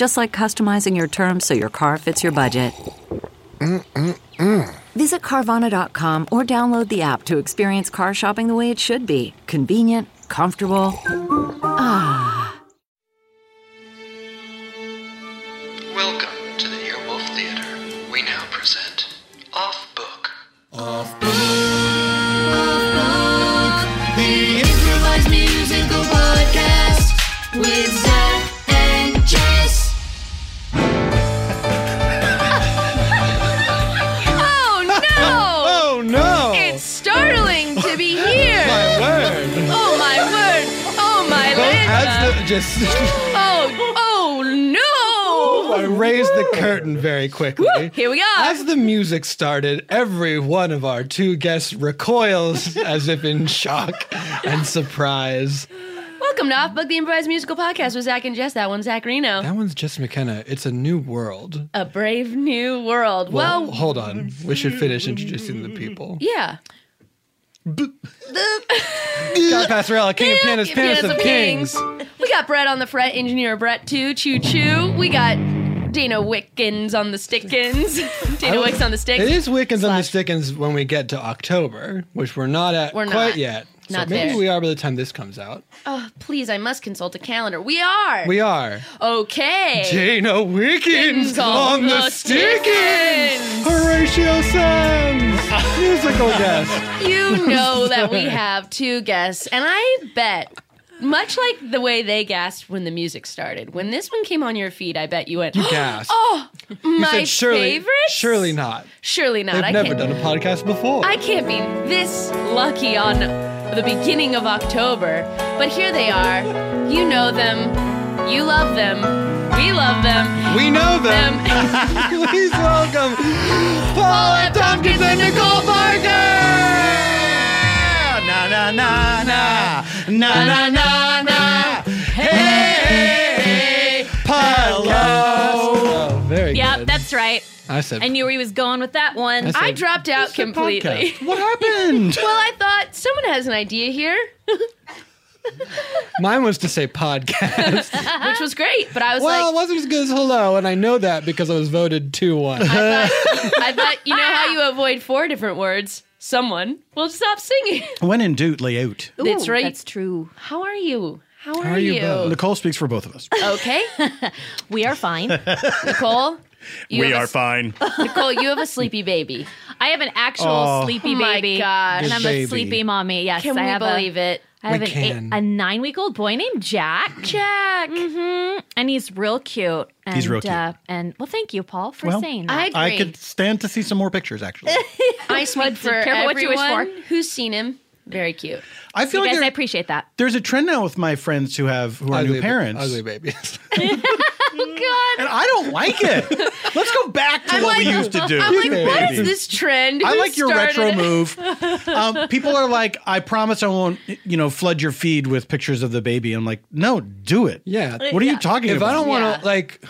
Just like customizing your terms so your car fits your budget. Mm-mm-mm. Visit Carvana.com or download the app to experience car shopping the way it should be convenient, comfortable. Ah. Welcome to the Earwolf Theater. We now present Off Book. Off Book. The improvised musical podcast with just Oh oh no! I raised the curtain very quickly. Here we go. As the music started, every one of our two guests recoils as if in shock and surprise. Welcome to Off Book, the improvised musical podcast with Zach and Jess. That one's Zach Reino. That one's Jess McKenna. It's a new world. A brave new world. Well, Well, hold on. We should finish introducing the people. yeah. Scott Passarella, King of Pianists, Pianist of Kings. We got Brett on the fret, engineer Brett too. Choo choo. We got Dana Wickens on the stickins. Dana Wicks on the sticks. It is Wiccans on the Stickins when we get to October, which we're not at We're quite not. yet. Not so maybe there. we are by the time this comes out. Oh, please, I must consult a calendar. We are. We are. Okay. Dana Wickens Wickens on the Stickins! Horatio Sands! Musical guest. You know that we have two guests, and I bet, much like the way they gasped when the music started, when this one came on your feed, I bet you went, You gasped. Oh, you my said surely, favorite? surely not. Surely not. They've I never can't, done a podcast before. I can't be this lucky on the beginning of October, but here they are. You know them. You love them. We love them. we know them. Them. Please welcome Paul F. Tompkins and Nicole Parker! Na na na na na na na na. Hey, hello. Oh, very Yep, good. that's right. I said. I knew where he was going with that one. I said- I dropped out completely. What happened? Well, I thought someone has an idea here, Mine was to say podcast. which was great, but I was well, like, it wasn't as good as hello, and I know that because I was voted 2 1. I thought, I thought, you know how you avoid four different words? Someone will stop singing. when in doubt, lay out. That's right. That's true. How are you? How are, are you you? both? Nicole speaks for both of us. Okay, We are fine. Nicole. You we have a are fine. Nicole, you have a sleepy baby. I have an actual Oh. sleepy baby. Oh my gosh. And I'm Good a sleepy mommy. Yes, Can I we have believe a, it? I have We an can. eight, a nine week old boy named Jack. Jack. hmm And he's real cute. And, He's real cute. Uh, and well, thank you, Paul, for Well, saying I that. agree. I could stand to see some more pictures, actually. I speak for careful what you wish everyone for. who's seen him. Very cute. I feel you like guys, I appreciate that. there's a trend now with my friends who have who are ugly, new parents, Ugly babies. and I don't like it. Let's go back to I'm what we used to do. I'm like, what Baby. this trend? I Who like your retro started it? move. Um, people are like, I promise I won't, you know, flood your feed with pictures of the baby. I'm like, no, do it. yeah. What are you talking If about? If I don't want Yeah. to, like,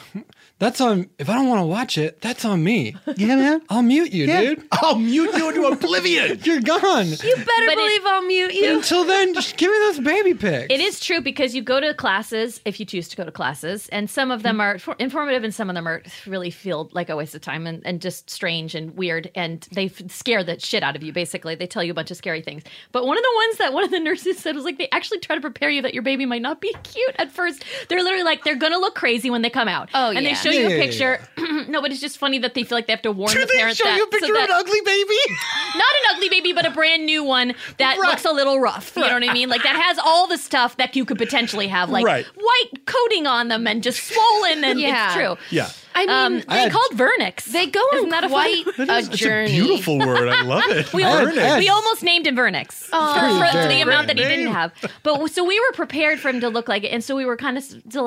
that's on, if I don't want to watch it, that's on me. yeah, man. I'll mute you, Yeah. dude. I'll mute you into oblivion. You're gone. You better But it- believe I'll mute you. Until then, just give me those baby pics. It is true because you go to classes if you choose to go to classes, and some of them mm-hmm. are for- informative and some of them are really feel like a waste of time and, and just strange and weird. And they f- scare the shit out of you, basically. They tell you a bunch of scary things. But one of the ones that one of the nurses said was like, they actually try to prepare you that your baby might not be cute at first. They're literally like, they're going to look crazy when they come out. Oh, And they yeah. show show you Yeah, a yeah, picture. no, but it's just funny that they feel like they have to warn Do the they parent show that you a picture so that, of an ugly baby? not an ugly baby, but a brand new one that Right. looks a little rough. You know what I mean? Like that has all the stuff that you could potentially have, like Right. white coating on them and just swollen. And Yeah. it's true. Yeah. I mean, Um, I they had- called Vernix. they go Isn't on that a quite a It's a journey. beautiful word. I love it. We, had- had- we almost named him Vernix for, Oh. for the amount that great he didn't have. But so we were prepared for him to look like it, and so we were kind of,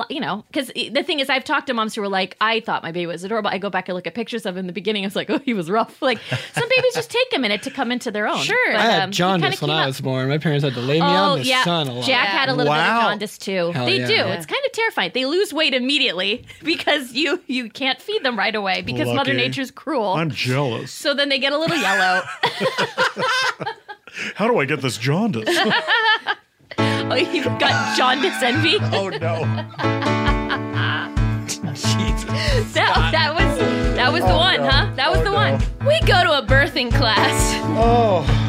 you know, because the thing is, I've talked to moms who were like, I thought my baby was adorable. I go back and look at pictures of him in the beginning. I was like, oh, he was rough. Like some babies just take a minute to come into their own. Sure. But, I had um, jaundice when I was born. My parents had to lay me Oh out in the yeah, sun a lot. Jack had a little bit of jaundice too. Hell they yeah. do. Yeah. It's kind of terrifying. They lose weight immediately because you you can't feed them right away because Mother Nature's cruel. I'm jealous. so then they get a little yellow. How do I get this jaundice? oh, you've got jaundice envy. oh no. That, that was that was the oh, one, huh? That was oh, the one. We go to a birthing class. Oh.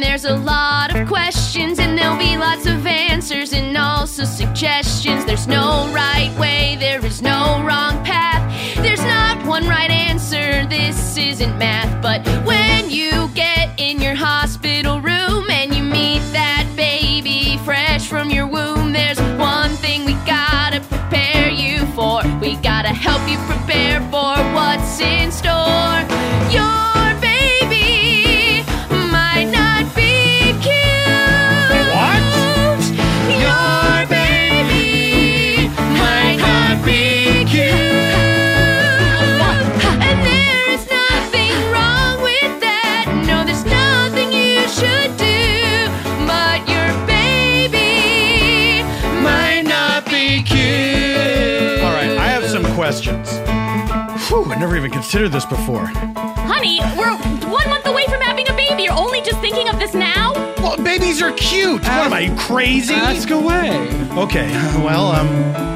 There's a lot of questions, and there'll be lots of answers and also suggestions. There's no right way, there is no wrong path. There's not one right answer, this isn't math. But when you get never even considered this before. Honey, we're one month away from having a baby. You're only just thinking of this now? Well, babies are cute. What am I crazy? Ask away. Okay, well, um.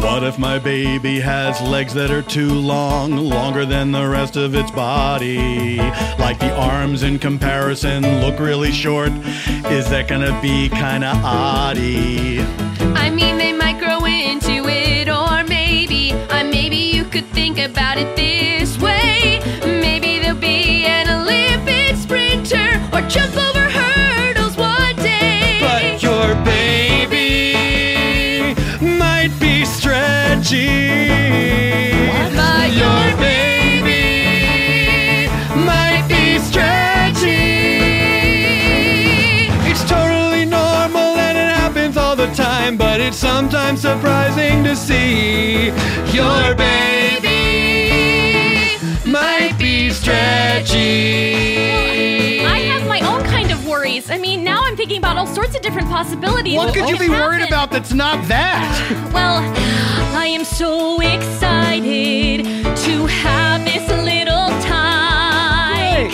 What if my baby has legs that are too long, longer than the rest of its body? Like the arms in comparison look really short. Is that gonna be kinda oddy? I mean, about it this way. Maybe they'll be an Olympic sprinter or jump over hurdles one day. But your baby might be stretchy. But your baby might be stretchy. It's totally normal and it happens all the time, but it's sometimes surprising to see your baby stretchy. I have my own kind of worries. I mean, now I'm thinking about all sorts of different possibilities. What could you be worried about that's not that? Well, I am so excited to have this little time.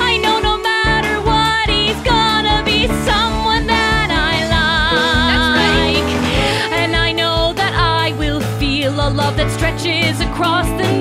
I know no matter what, he's gonna be someone that I like. Right. And I know that I will feel a love that stretches across the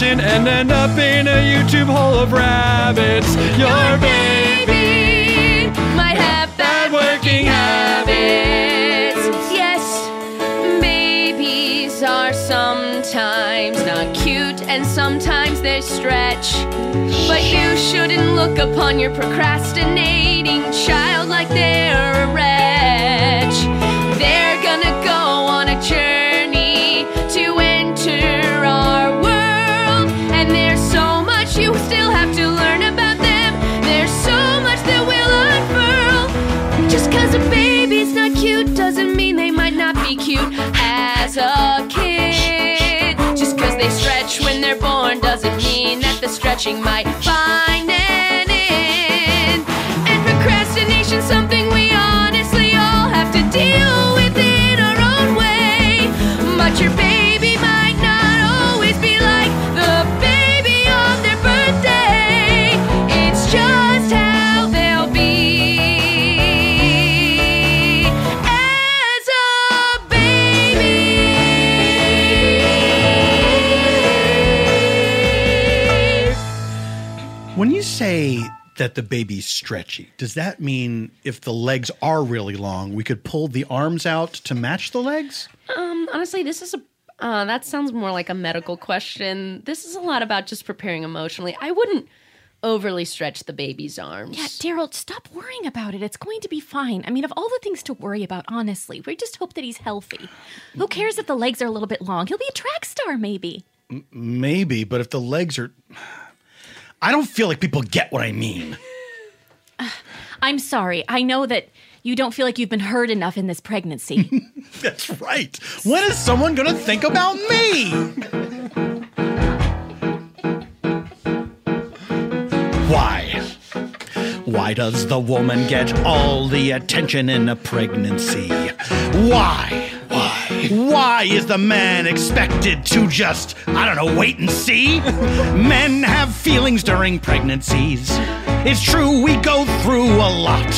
and end up in a YouTube hole of rabbits. Your baby might have bad working habits. Yes, babies are sometimes not cute and sometimes they stretch. But you shouldn't look upon your procrastinating cute as a kid. Just cause they stretch when they're born doesn't mean that the stretching might find that the baby's stretchy. Does that mean if the legs are really long, we could pull the arms out to match the legs? Um, honestly, this is a uh, that sounds more like a medical question. This is a lot about just preparing emotionally. I wouldn't overly stretch the baby's arms. Yeah, Daryl, stop worrying about it. It's going to be fine. I mean, of all the things to worry about, honestly, we just hope that he's healthy. Who cares if the legs are a little bit long? He'll be a track star, maybe. Maybe, but if the legs are. I don't feel like people get what I mean. I'm sorry. I know that you don't feel like you've been heard enough in this pregnancy. That's right. When is someone going to think about me? Why? Why does the woman get all the attention in a pregnancy? Why? Why? Is the man expected to just, I don't know, wait and see? Men have feelings during pregnancies. It's true, we go through a lot.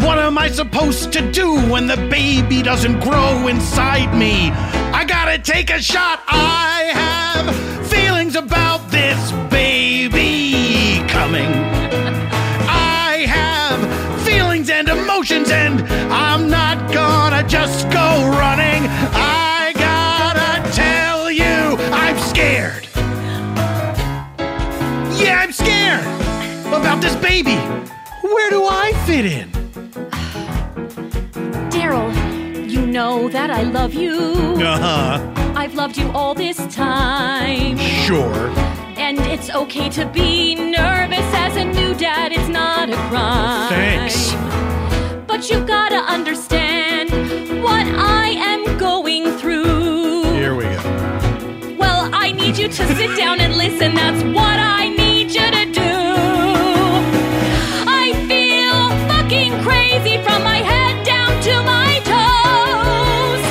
What am I supposed to do when the baby doesn't grow inside me? I gotta take a shot. I have feelings about this baby coming. And emotions, and I'm not gonna just go running. I gotta tell you, I'm scared. Yeah, I'm scared about this baby. Where do I fit in? Daryl, you know that I love you. Uh huh. I've loved you all this time. Sure. And it's okay to be nervous as a new dad, it's not a crime. Thanks. But you gotta understand what I am going through. Here we go. Well, I need you to sit down and listen. That's what I need you to do. I feel fucking crazy from my head down to my toes,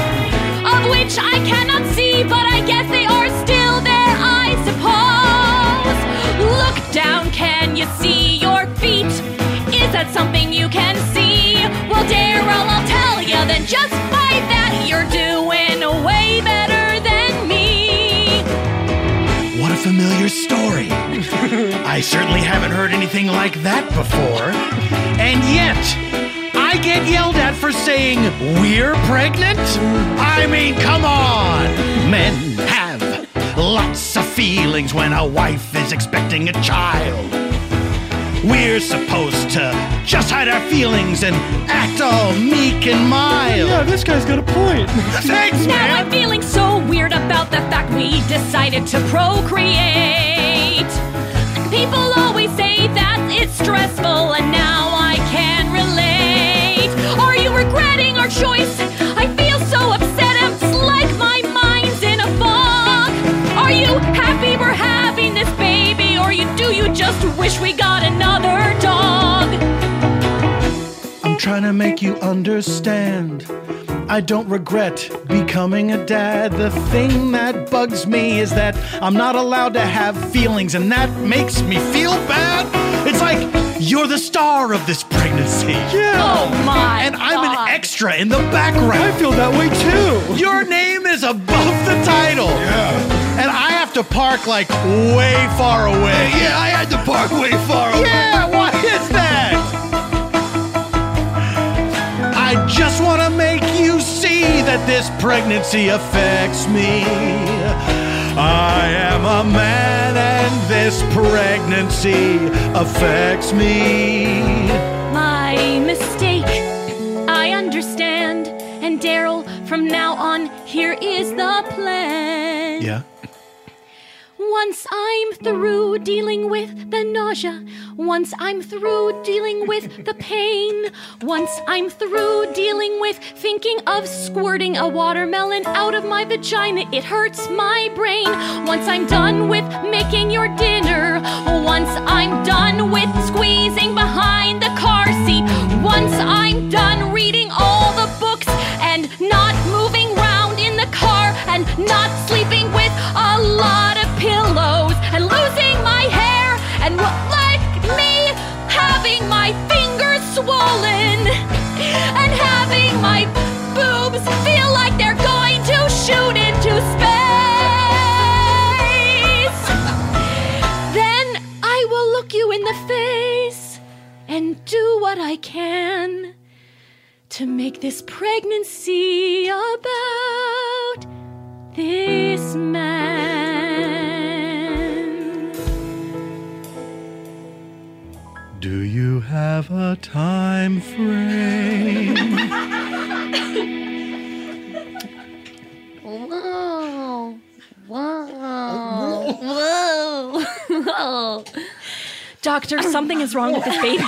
of which I cannot see, but I guess they are still there, I suppose. Look down, can you see your feet? Is that something you can see? Well, Daryl, I'll tell you, then just by that, you're doing way better than me. What a familiar story. I certainly haven't heard anything like that before. And yet, I get yelled at for saying we're pregnant? I mean, come on. Men have lots of feelings when a wife is expecting a child. We're supposed to just hide our feelings and act all meek and mild. Yeah, this guy's got a point. Thanks, Now man. I'm feeling so weird about the fact we decided to procreate. People always say that it's stressful, and now I can relate. Are you regretting our choice? Wish we got another dog? I'm trying to make you understand. I don't regret becoming a dad. The thing that bugs me is that I'm not allowed to have feelings, and that makes me feel bad. It's like you're the star of this pregnancy. Yeah. Oh my! And I'm God. an extra in the background. I feel that way too. Your name is above the title. Yeah. And I have to park like way far away. Yeah, I had to park way far away. Yeah, why is that? I just want to make you see that this pregnancy affects me. I am a man and this pregnancy affects me. Daryl, from now on, here is the plan. Yeah. Once I'm through dealing with the nausea, once I'm through dealing with the pain, once I'm through dealing with thinking of squirting a watermelon out of my vagina, it hurts my brain. Once I'm done with making your dinner, once I'm done with squeezing behind the car seat, once I'm done reading all swollen and having my boobs feel like they're going to shoot into space then I will look you in the face and do what I can to make this pregnancy about this man. Do you have a time frame? Whoa. Whoa. Whoa. Whoa. Doctor, something is wrong with this baby.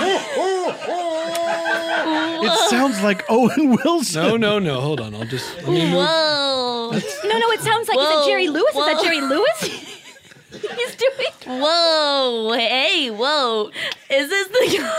It sounds like Owen Wilson. No, no, no. Hold on. I'll just. Let me move. Whoa. No, no, it sounds like is Whoa. it Jerry Lewis? Is that Jerry Lewis? He's doing. Whoa. Hey, whoa. Is this the.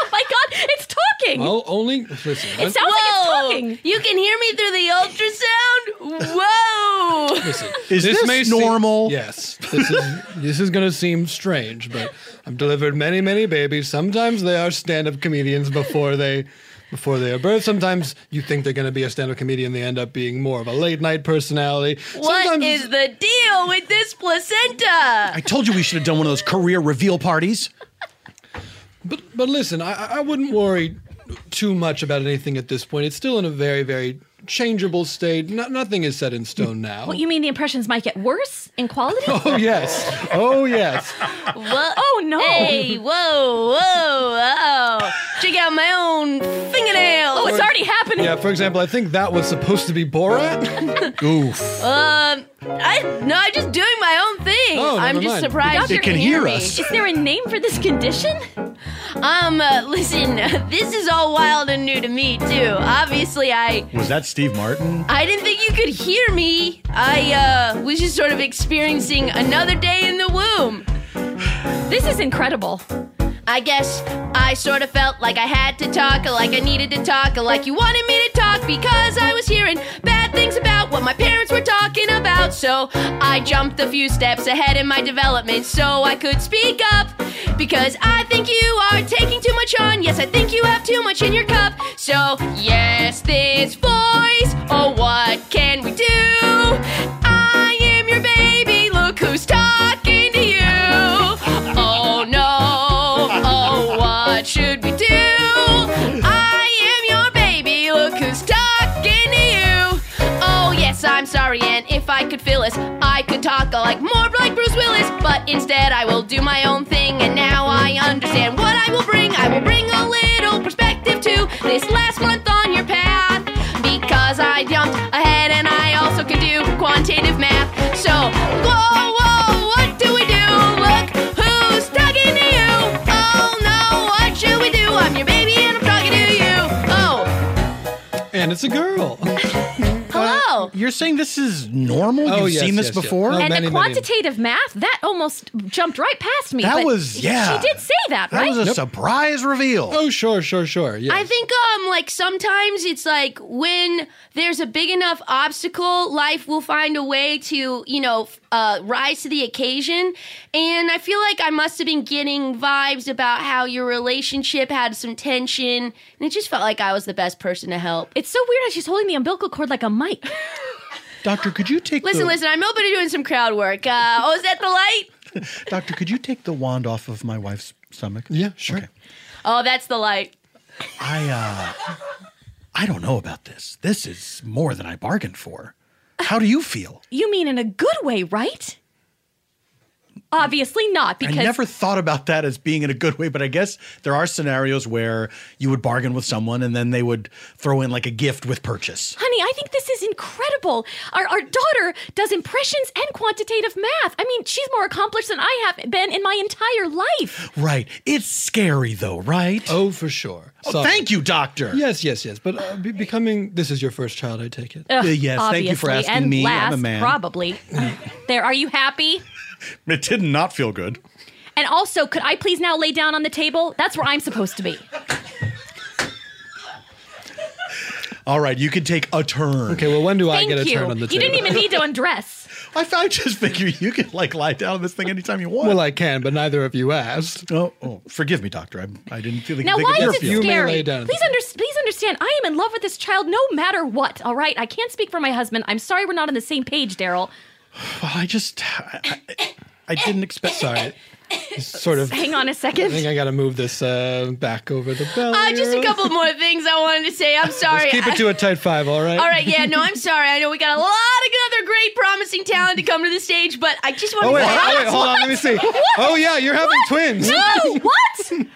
Oh my God! It's talking. I'll only listen. It sounds like it's talking. You can hear me through the ultrasound? Whoa. Listen, Is this may seem- normal? yes. This is this is gonna seem strange, but I've delivered many, many babies. Sometimes they are stand-up comedians before they before they are birthed. Sometimes you think they're gonna be a stand-up comedian, they end up being more of a late night personality. What Sometimes is the deal with this placenta? I told you we should have done one of those career reveal parties. But but listen, I I wouldn't worry too much about anything at this point. It's still in a very very changeable state. No, nothing is set in stone now. What you mean the impressions might get worse in quality? oh yes, oh yes. What? Oh no! Hey, whoa, whoa, whoa. Check out my own fingernail. Oh, it's already happening. Yeah, for example, I think that was supposed to be Borat. Oof. Um, I no, I'm just doing my own thing. Oh, I'm never just mind. surprised It you can can hear me. us. Is there a name for this condition? Um, uh, listen, this is all wild and new to me too. Obviously, I Was that Steve Martin? I didn't think you could hear me. I uh was just sort of experiencing another day in the womb. This is incredible. I guess I sort of felt like I had to talk, like I needed to talk, like you wanted me to talk because I was hearing bad things about what my parents were talking about. So I jumped a few steps ahead in my development so I could speak up because I think you are taking too much on. Yes, I think you have too much in your cup. So, yes, this voice. Oh, what can we do? Phyllis, I could talk like more like Bruce Willis. But instead, I will do my own thing. And now I understand what I will bring. I will bring a little perspective to this last month on your path. Because I jumped ahead and I also can do quantitative math. So, whoa, whoa, what do we do? Look who's talking to you. Oh no, what should we do? I'm your baby and I'm talking to you. Oh, and it's a girl. hello. You're saying this is normal? Oh, You've yes, seen this yes, yes. before? Oh, and many, the many. quantitative math, that almost jumped right past me. That was- yeah. She did say that, That right? was a surprise reveal. Oh sure, sure, sure. Yes. I think um like sometimes it's like when there's a big enough obstacle, life will find a way to, you know, uh, rise to the occasion. And I feel like I must have been getting vibes about how your relationship had some tension, and it just felt like I was the best person to help. it's so weird how she's holding the umbilical cord like a mic. Doctor, could you take Listen, the, listen, I'm open to doing some crowd work. Uh, oh, is that the light? Doctor, could you take the wand off of my wife's stomach? Yeah, sure. Okay. Oh, that's the light. I uh I don't know about this. This is more than I bargained for. How do you feel? You mean in a good way, right? Obviously not, because I never thought about that as being in a good way, but I guess there are scenarios where you would bargain with someone and then they would throw in like a gift with purchase. Honey, I think this is incredible. Our, our daughter does impressions and quantitative math. I mean, she's more accomplished than I have been in my entire life. Right. It's scary though, right? Oh, for sure. Oh, Sorry. thank you, doctor. Yes, yes, yes. But uh, be- becoming this is your first child, I take it. Ugh, Uh, yes, thank you for obviously. asking and me. I'm Last, a man. Probably. there, are you happy? It did not feel good. And also, could I please now lay down on the table? That's where I'm supposed to be. All right, you can take a turn. Okay, well, when do I Thank get a you. turn on the table? you table? didn't even need to undress. I, I just figure you can like lie down on this thing anytime you want. Well, I can, but neither of you asked. oh, oh, forgive me, doctor. I, I didn't feel like Now, why is it feelings. You may scary? lay down. Please, under- please understand, I am in love with this child no matter what, all right? I can't speak for my husband. I'm sorry we're not on the same page, Daryl. Well, I just, I, I, I didn't expect. Sorry. sort of. Hang on a second. I think I got to move this uh, back over the belly. Uh, just a couple more things I wanted to say. I'm sorry. Let's keep it to a tight five, all right? All right, yeah, no, I'm sorry. I know we got a lot of other great, promising talent to come to the stage, but I just want Oh to wait, oh, wait, hold on, let me see. Oh yeah, you're having twins. No, what?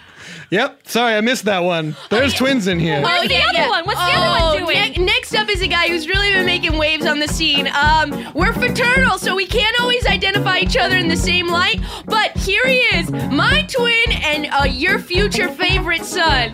Yep. Sorry, I missed that one. There's twins in here. Where's the other one? What's the other one doing? ne- next up is a guy who's really been making waves on the scene. Um, we're fraternal, so we can't always identify each other in the same light. But here he is, my twin and uh, your future favorite son.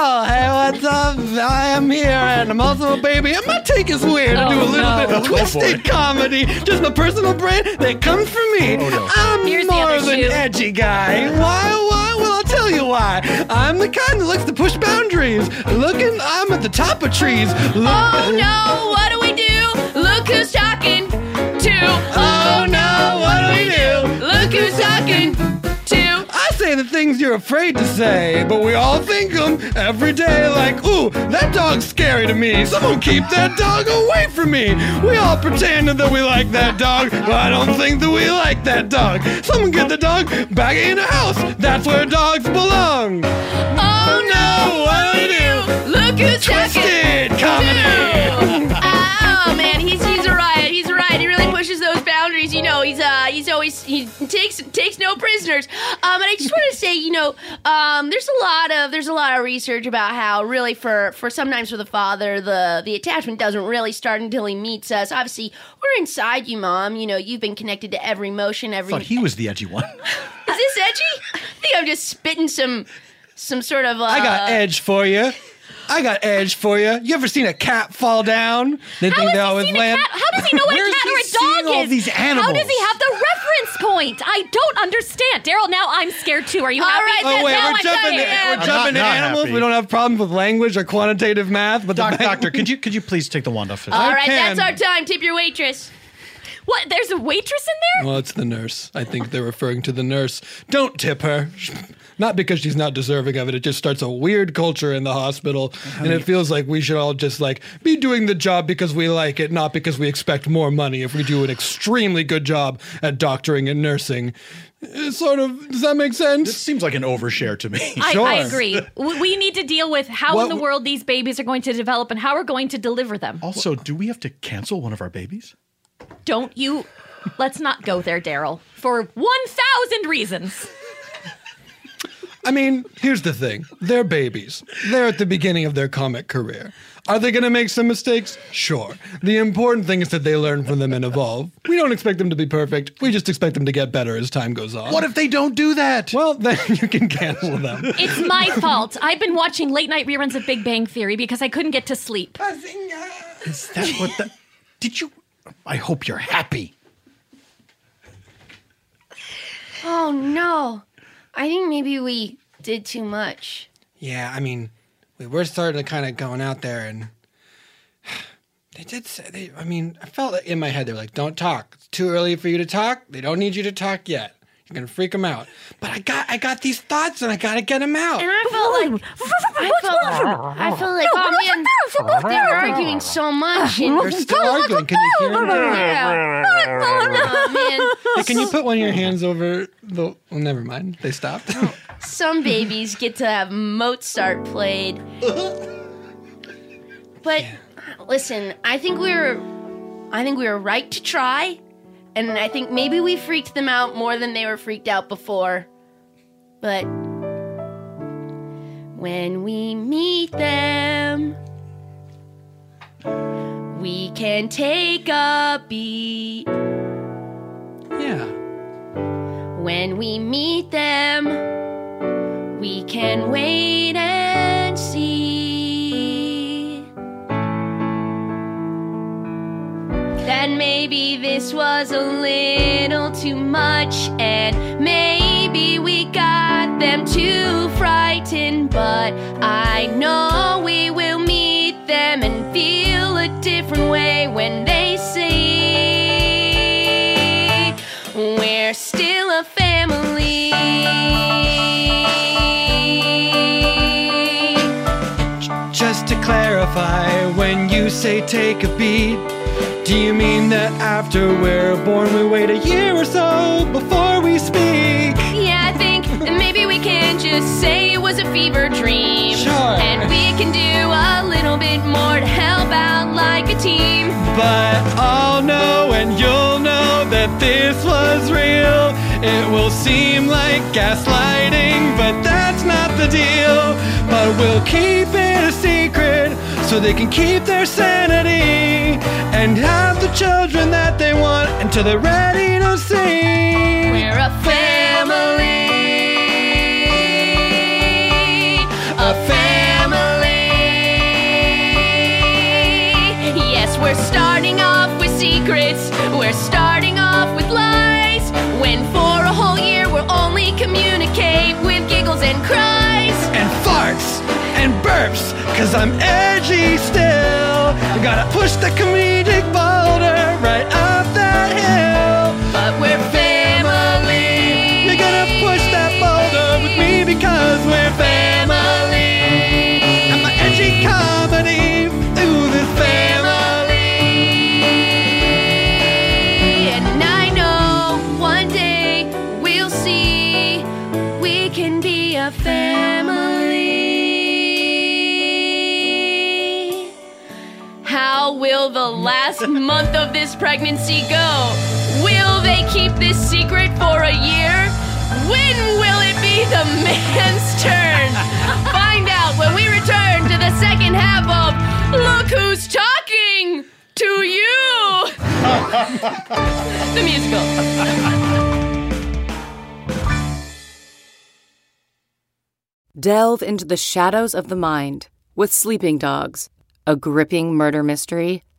Oh, hey, what's up? I am here, and I'm also a baby. And my take is weird. I do a Oh, little no. bit of twisted comedy, just my personal brand that comes from me. I'm Here's more of an shoe. edgy guy. Why? Why? Well, I'll tell you why. I'm the kind that likes to push boundaries. Looking, I'm at the top of trees. Look- Oh no, what do we do? Look who's talking to. Oh no, what things you're afraid to say, but we all think them every day like, ooh, that dog's scary to me. Someone keep that dog away from me. We all pretend that we like that dog, but I don't think that we like that dog. Someone get the dog back in the house. That's where dogs belong. Oh no, what do we do? Look who's Twisted talking comedy. Oh man, he's he's a riot. He's a riot. He really pushes those boundaries. You know, he's uh he's always he takes takes no prisoners. Um, and I just want to say, you know, um, there's a lot of there's a lot of research about how really for for sometimes for the father the the attachment doesn't really start until he meets us. Obviously, we're inside you, mom. You know, you've been connected to every motion, every. thought he was the edgy one. Is this edgy? I think I'm just spitting some some sort of. Uh, I got edge for you. I got edge for you. You ever seen a cat fall down? They How think has they he always seen a land. cat? How does he know what a cat or a dog all is? these How animals? does he have the reference point? I don't understand. Daryl, now I'm scared too. Are you All happy? right, Oh wait, now we're I'm jumping. To, we're I'm jumping to not- not animals. happy. We don't have problems with language or quantitative math. But Doc, the doctor, could you could you please take the wand off his? All right, can. that's our time. Tip your waitress. What? There's a waitress in there? Well, it's the nurse. I think they're referring to the nurse. Don't tip her. Not because she's not deserving of it. It just starts a weird culture in the hospital, uh-huh. and it feels like we should all just like be doing the job because we like it, not because we expect more money. If we do an extremely good job at doctoring and nursing, It's sort of. Does that make sense? This seems like an overshare to me. I, Sure. I agree. We we need to deal with how What in the world these babies are going to develop and how we're going to deliver them. Also, do we have to cancel one of our babies? Don't you? Let's not go there, Daryl. For one thousand reasons. I mean, here's the thing. They're babies. They're at the beginning of their comic career. Are they going to make some mistakes? Sure. The important thing is that they learn from them and evolve. We don't expect them to be perfect. We just expect them to get better as time goes on. What if they don't do that? Well, then you can cancel them. It's my fault. I've been watching late night reruns of Big Bang Theory because I couldn't get to sleep. Is that what the? Did you? I hope you're happy. Oh no. I think maybe we did too much. Yeah, I mean, we were starting to kind of going out there, and they did say, they, I mean, I felt in my head, they were like, don't talk. It's too early for you to talk. They don't need you to talk yet. You're going to freak them out. But I got, I got these thoughts, and I got to get them out. And I felt like I felt, I felt like oh man, they're arguing so much. And, They're still arguing. Can you hear them? yeah. Oh man. Hey, can you put one of your hands over the? Well, never mind. They stopped. Oh, some babies get to have Mozart played. But listen, I think we were I think we were right to try. And I think maybe we freaked them out more than they were freaked out before. But when we meet them, we can take a beat. yeah. When we meet them, we can wait and see. That maybe this was a little too much, and maybe we got them too frightened. But I know we will meet them and feel a different way when they see we're still a family. Just to clarify, when you say take a beat, do you mean that after we're born we wait a year or so before we speak? to say it was a fever dream. Sure. And we can do a little bit more to help out like a team. But I'll know and you'll know that this was real. It will seem like gaslighting, but that's not the deal. But we'll keep it a secret so they can keep their sanity and have the children that they want until they're ready to see. We're a family. A family. Yes, we're starting off with secrets. We're starting off with lies. When for a whole year we'll only communicate with giggles and cries. and farts and burps, cause I'm edgy still. You gotta push the comedic boulder right up that hill. But we're month of this pregnancy go? Will they keep this secret for a year? When will it be the man's turn? Find out when we return to the second half of Look Who's Talking to You! the musical. Delve into the shadows of the mind with Sleeping Dogs, a gripping murder mystery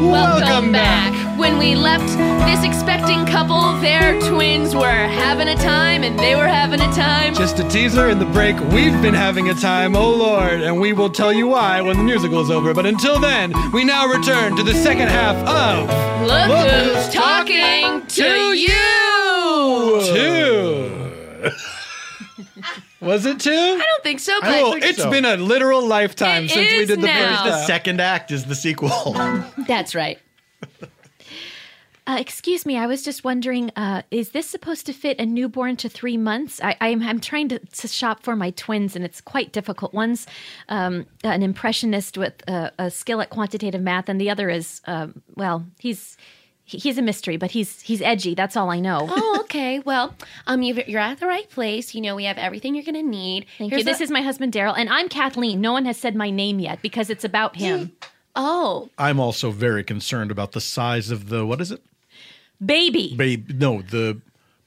Welcome back. When we left this expecting couple, their twins were having a time and they were having a time. Just a teaser in the break. We've been having a time, oh Lord, and we will tell you why when the musical is over. But until then, we now return to the second half of Look who's talking to you. Two. Was it two? I don't think so, but Oh, it's been a literal lifetime It since we did the now. first The second act is the sequel. that's right. Uh, excuse me, I was just wondering, uh, is this supposed to fit a newborn to three months? I, I'm, I'm trying to, to shop for my twins, and it's quite difficult. One's um, an impressionist with uh, a skill at quantitative math, and the other is, um, well, he's he- he's a mystery, but he's he's edgy. That's all I know. Oh, okay. Well, um, you've, you're at the right place. You know, we have everything you're gonna need. Thank you. This is my husband Daryl, and I'm Kathleen. No one has said my name yet because it's about him. Oh, I'm also very concerned about the size of the what is it? Baby, Babe, no, the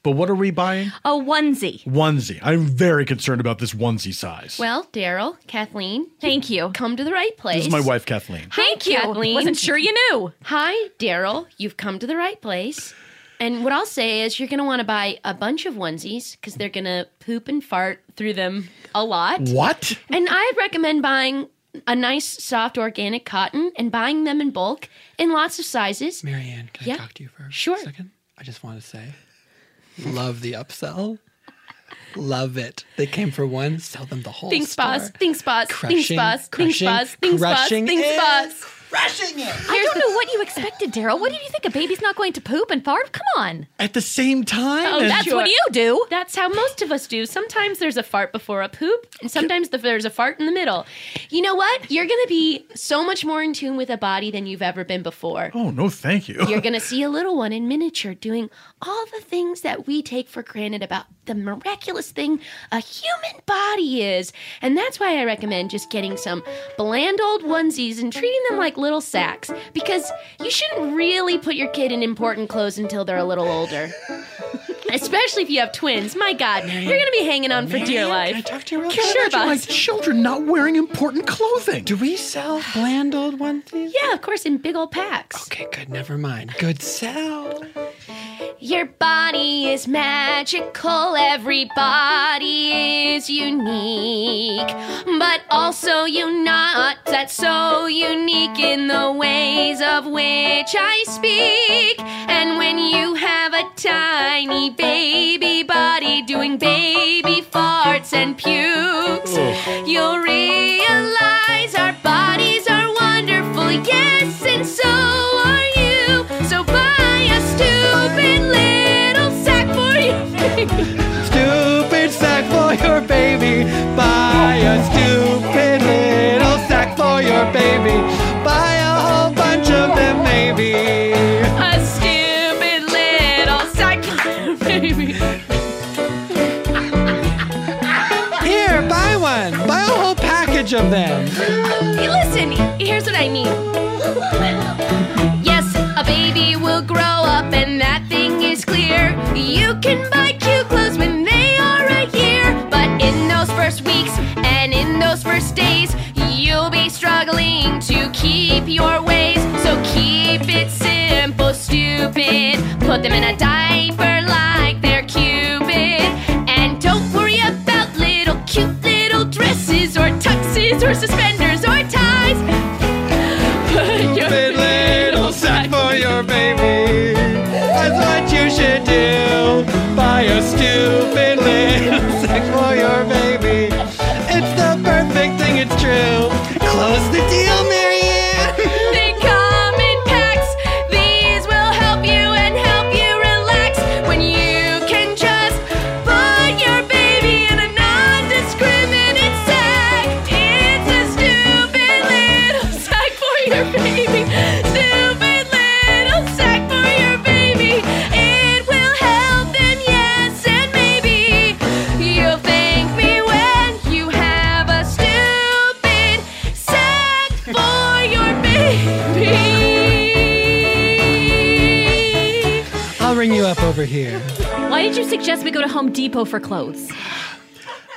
but what are we buying? a onesie. Onesie. I'm very concerned about this onesie size. well, Daryl, Kathleen, Thank you. come to the right place. this is my wife Kathleen. Thank you. Kathleen. Wasn't sure you knew. Hi, Daryl. You've come to the right place. And what I'll say is, you're going to want to buy a bunch of onesies because they're going to poop and fart through them a lot. What? And I'd recommend buying a nice, soft, organic cotton and buying them in bulk in lots of sizes. Marianne, can Yeah. I talk to you for Sure. a second? I just want to say, love the upsell. Love it. They came for one, sell them the whole Think star. spas, think spas, think Crushing, spas, think crushing, spas, think spas, crushing think it. spas. Crushing it. I don't know what you expected, Daryl. What did you think? A baby's not going to poop and fart? Come on. At the same time? Oh, as- That's what you do. That's how most of us do. Sometimes there's a fart before a poop, and sometimes the, there's a fart in the middle. You know what? You're going to be so much more in tune with a body than you've ever been before. Oh, no, thank you. You're going to see a little one in miniature doing all the things that we take for granted about the miraculous thing a human body is. And that's why I recommend just getting some bland old onesies and treating them like little sacks because you shouldn't really put your kid in important clothes until they're a little older. Especially if you have twins. My God, you're going to be hanging on for dear life. Can I talk to you real Sure, quick? Imagine my boss. children not wearing important clothing. Do we sell bland old onesies? Yeah, of course, in big old packs. Okay, good. Never mind. Good sell. Your body is magical, everybody is unique. But also, you're not that so unique in the ways of which I speak. And when you have a tiny baby body doing baby farts and pukes, you'll realize our bodies are wonderful, yes, and so are Stupid sack for your baby. Buy a stupid little sack for your baby. Buy a whole bunch of them, maybe. a stupid little sack for your baby. Here, buy one. Buy a whole package of them. Hey, listen, here's what I mean. Yes, a baby will your ways. So keep it simple, stupid. Put them in a diaper over here. Why did you suggest we go to Home Depot for clothes?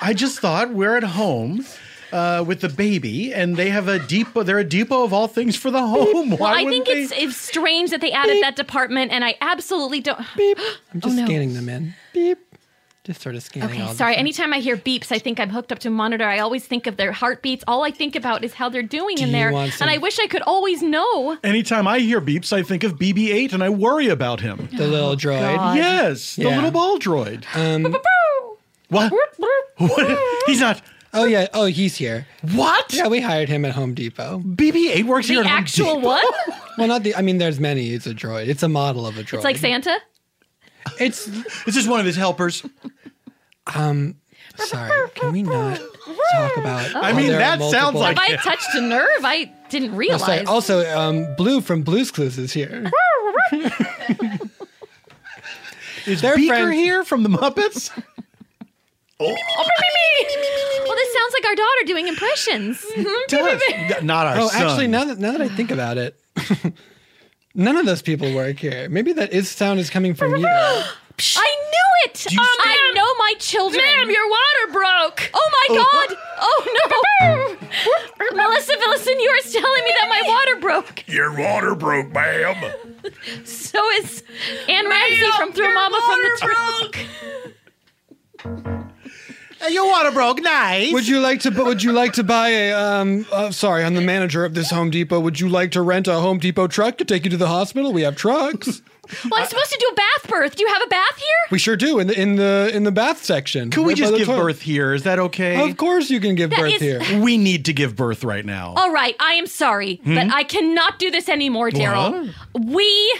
I just thought we're at home uh, with the baby, and they have a depot. They're a depot of all things for the home. Why Well, I think they? it's, it's strange that they added that department, and I absolutely don't. I'm just Oh, no. scanning them in. Beep. Just sort of scanning all Okay, the sorry. Anytime I hear beeps, I think I'm hooked up to a monitor. I always think of their heartbeats. All I think about is how they're doing Do in there, some- and I wish I could always know. Anytime I hear beeps, I think of BB-8, and I worry about him. The little droid. God. Yes, the Yeah. little ball droid. Um, What? what? He's not. oh yeah. Oh, he's here. What? Yeah, we hired him at Home Depot. BB-8 works here The at Home actual Depot. what? Well, not the. I mean, there's many. It's a droid. It's a model of a droid. It's like Santa. It's. It's just one of his helpers. Um. Sorry. Can we not talk about? I mean, there are that sounds like Have I touched a nerve? I didn't Oh, realize. sorry. Also, um, Blue from Blue's Clues is here. Is They're Beaker friends- here from the Muppets? Oh. Well, this sounds like our daughter doing impressions. Does. Not our oh, son. actually, now that now that I think about it, none of those people work here. Maybe that is sound is coming from you. I knew it. you- Um, I know my children. Ma'am, your water broke. Oh my god! Oh no! Melissa, listen, you were telling me that my water broke. Your water broke, ma'am. So is Anne Ramsey from Throw Momma from the Trunk. Your water broke. Nice. Would you like to? bu- Would you like to buy a? Um. Uh, sorry, I'm the manager of this Home Depot. Would you like to rent a Home Depot truck to take you to the hospital? We have trucks. Well, I'm supposed to do a bath birth. Do you have a bath here? We sure do in the in the in the bath section. Can we right by just the give toilet. birth here? Is that okay? Of course, you can give That birth is- here. We need to give birth right now. All right, I am sorry, but hmm? I cannot do this anymore, Daryl. We.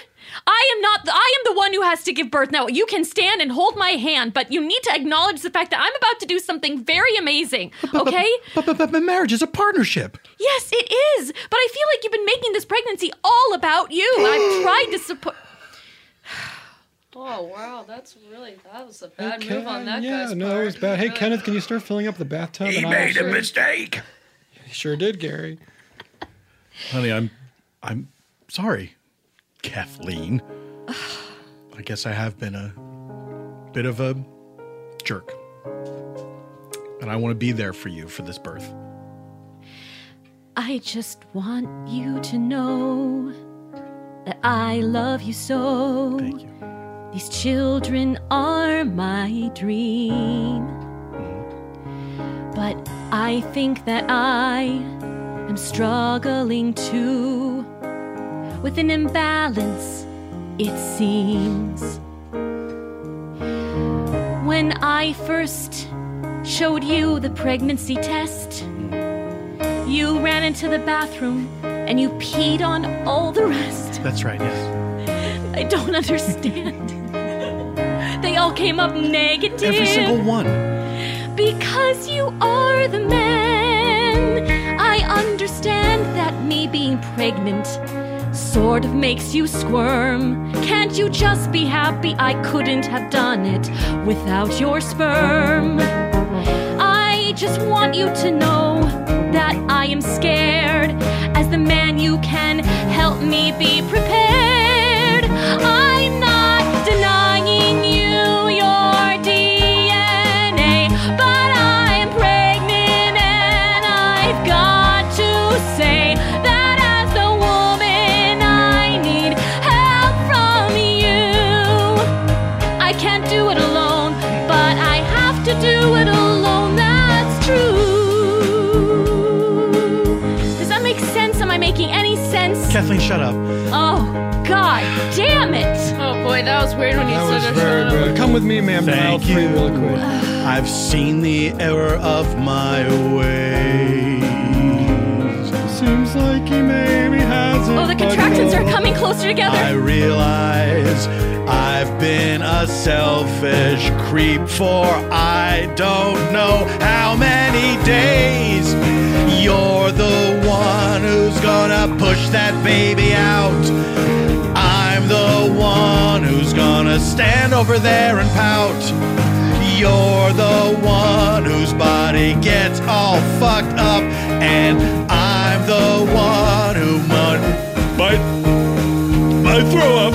I am not. I am the one who has to give birth. Now you can stand and hold my hand, but you need to acknowledge the fact that I'm about to do something very amazing. Okay? But, but, but, but marriage is a partnership. Yes, it is. But I feel like you've been making this pregnancy all about you. I've tried to support. Oh wow, that's really that was a bad Okay, move on that yeah, guy's no, part. it was bad. Hey, Kenneth, can you start filling up the bathtub? He and I'll made a mistake. He sure did, Gary. Honey, I'm I'm sorry, Kathleen. I guess I have been a bit of a jerk. And I want to be there for you for this birth. I just want you to know that I love you so. Thank you. These children are my dream. But I think that I am struggling too with an imbalance, it seems. When I first showed you the pregnancy test, you ran into the bathroom and you peed on all the rest. That's right, yes. I don't understand. All came up negative. Every single one. Because you are the man. I understand that me being pregnant sort of makes you squirm. Can't you just be happy I couldn't have done it without your sperm? I just want you to know that I am scared. As the man, you can help me be prepared. Was very good. Come with me, ma'am. Thank you. Real quick. I've seen the error of my ways. Seems like he maybe hasn't. Oh, the contractions are coming closer together. I realize I've been a selfish creep for I don't know how many days. You're the one who's gonna push that baby out. I'm the one who's gonna stand over there and pout. You're the one whose body gets all fucked up, and I'm the one who might, might, might throw up.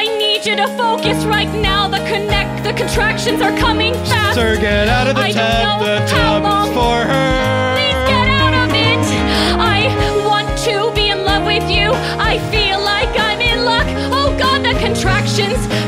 I need you to focus right now. The connect, the contractions are coming fast. Sir, get out of the I don't tub. know The tub long. for her. Please get out of it. I want to be in love with you. I feel the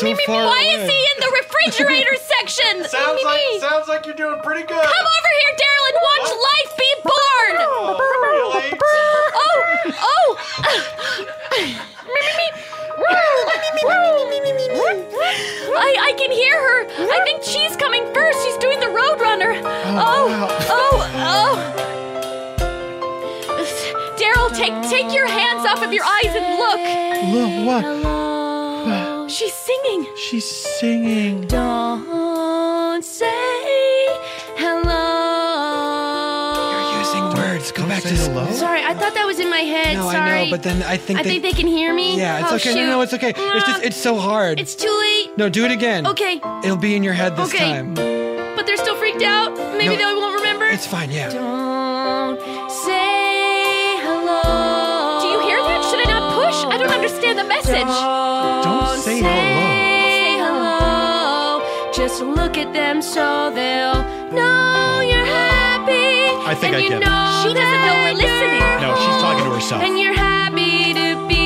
great. Why is he far Why away? is he in the refrigerator section? Sounds Me, like me. sounds like you're doing pretty good. Come over here, Daryl, and watch life be born. Oh, really? Oh, oh. I, I can hear her. I think she's coming first. She's doing the Roadrunner. Oh, oh, oh, oh. Daryl, take take your hands off of your eyes and look. Look what? She's singing. She's singing. Don't say hello. You're using words. Go back to hello? Sorry, I thought that was in my head. No, Sorry. I know, but then I think I they, think they can hear me. Yeah, it's Oh, okay. shoot. No, no, it's okay. It's just it's so hard. It's too late. no, do it again. Okay, It'll be in your head this Okay. time. but they're still freaked out. Maybe No, they won't remember. It's fine. Yeah. Don't say hello. Do you hear that? Should I not push? I don't understand the message. Don't Just look at them so they'll know you're happy. I think and I you get it. She doesn't know we're listening. No, she's talking to herself. And you're happy to be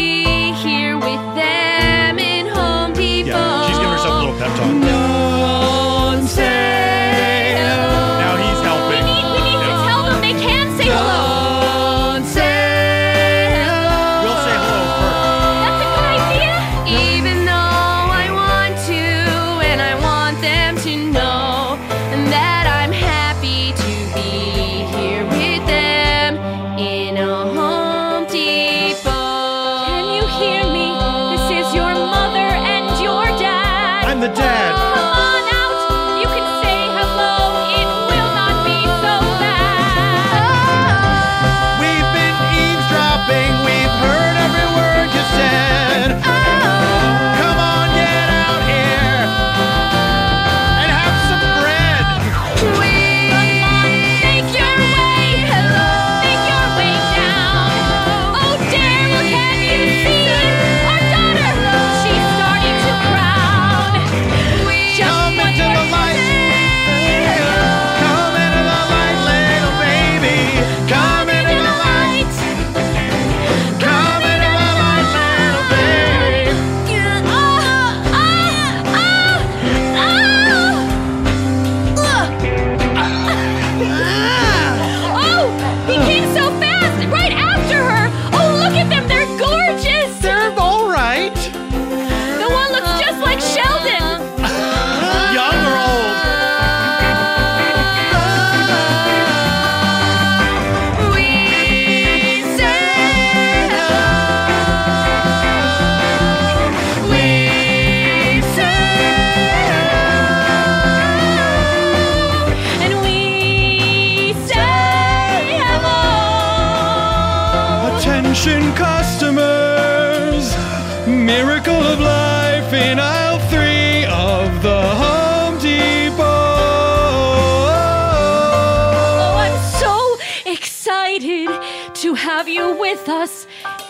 with us.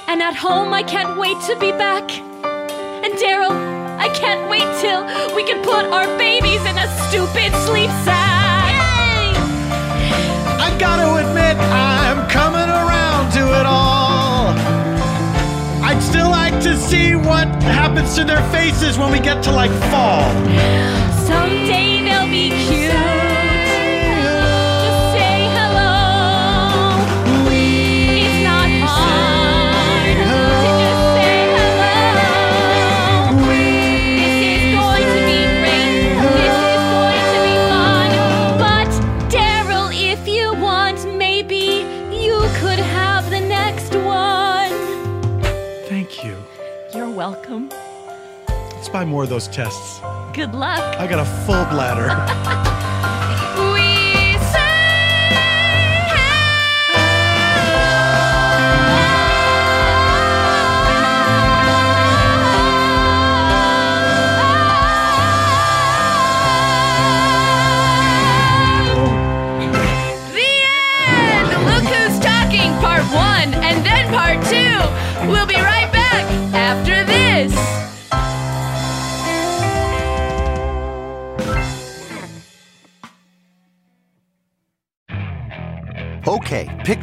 And at home, I can't wait to be back. And Daryl, I can't wait till we can put our babies in a stupid sleep sack. I gotta admit, I'm coming around to it all. I'd still like to see what happens to their faces when we get to like fall. Someday they'll be buy more of those tests. Good luck. I got a full bladder.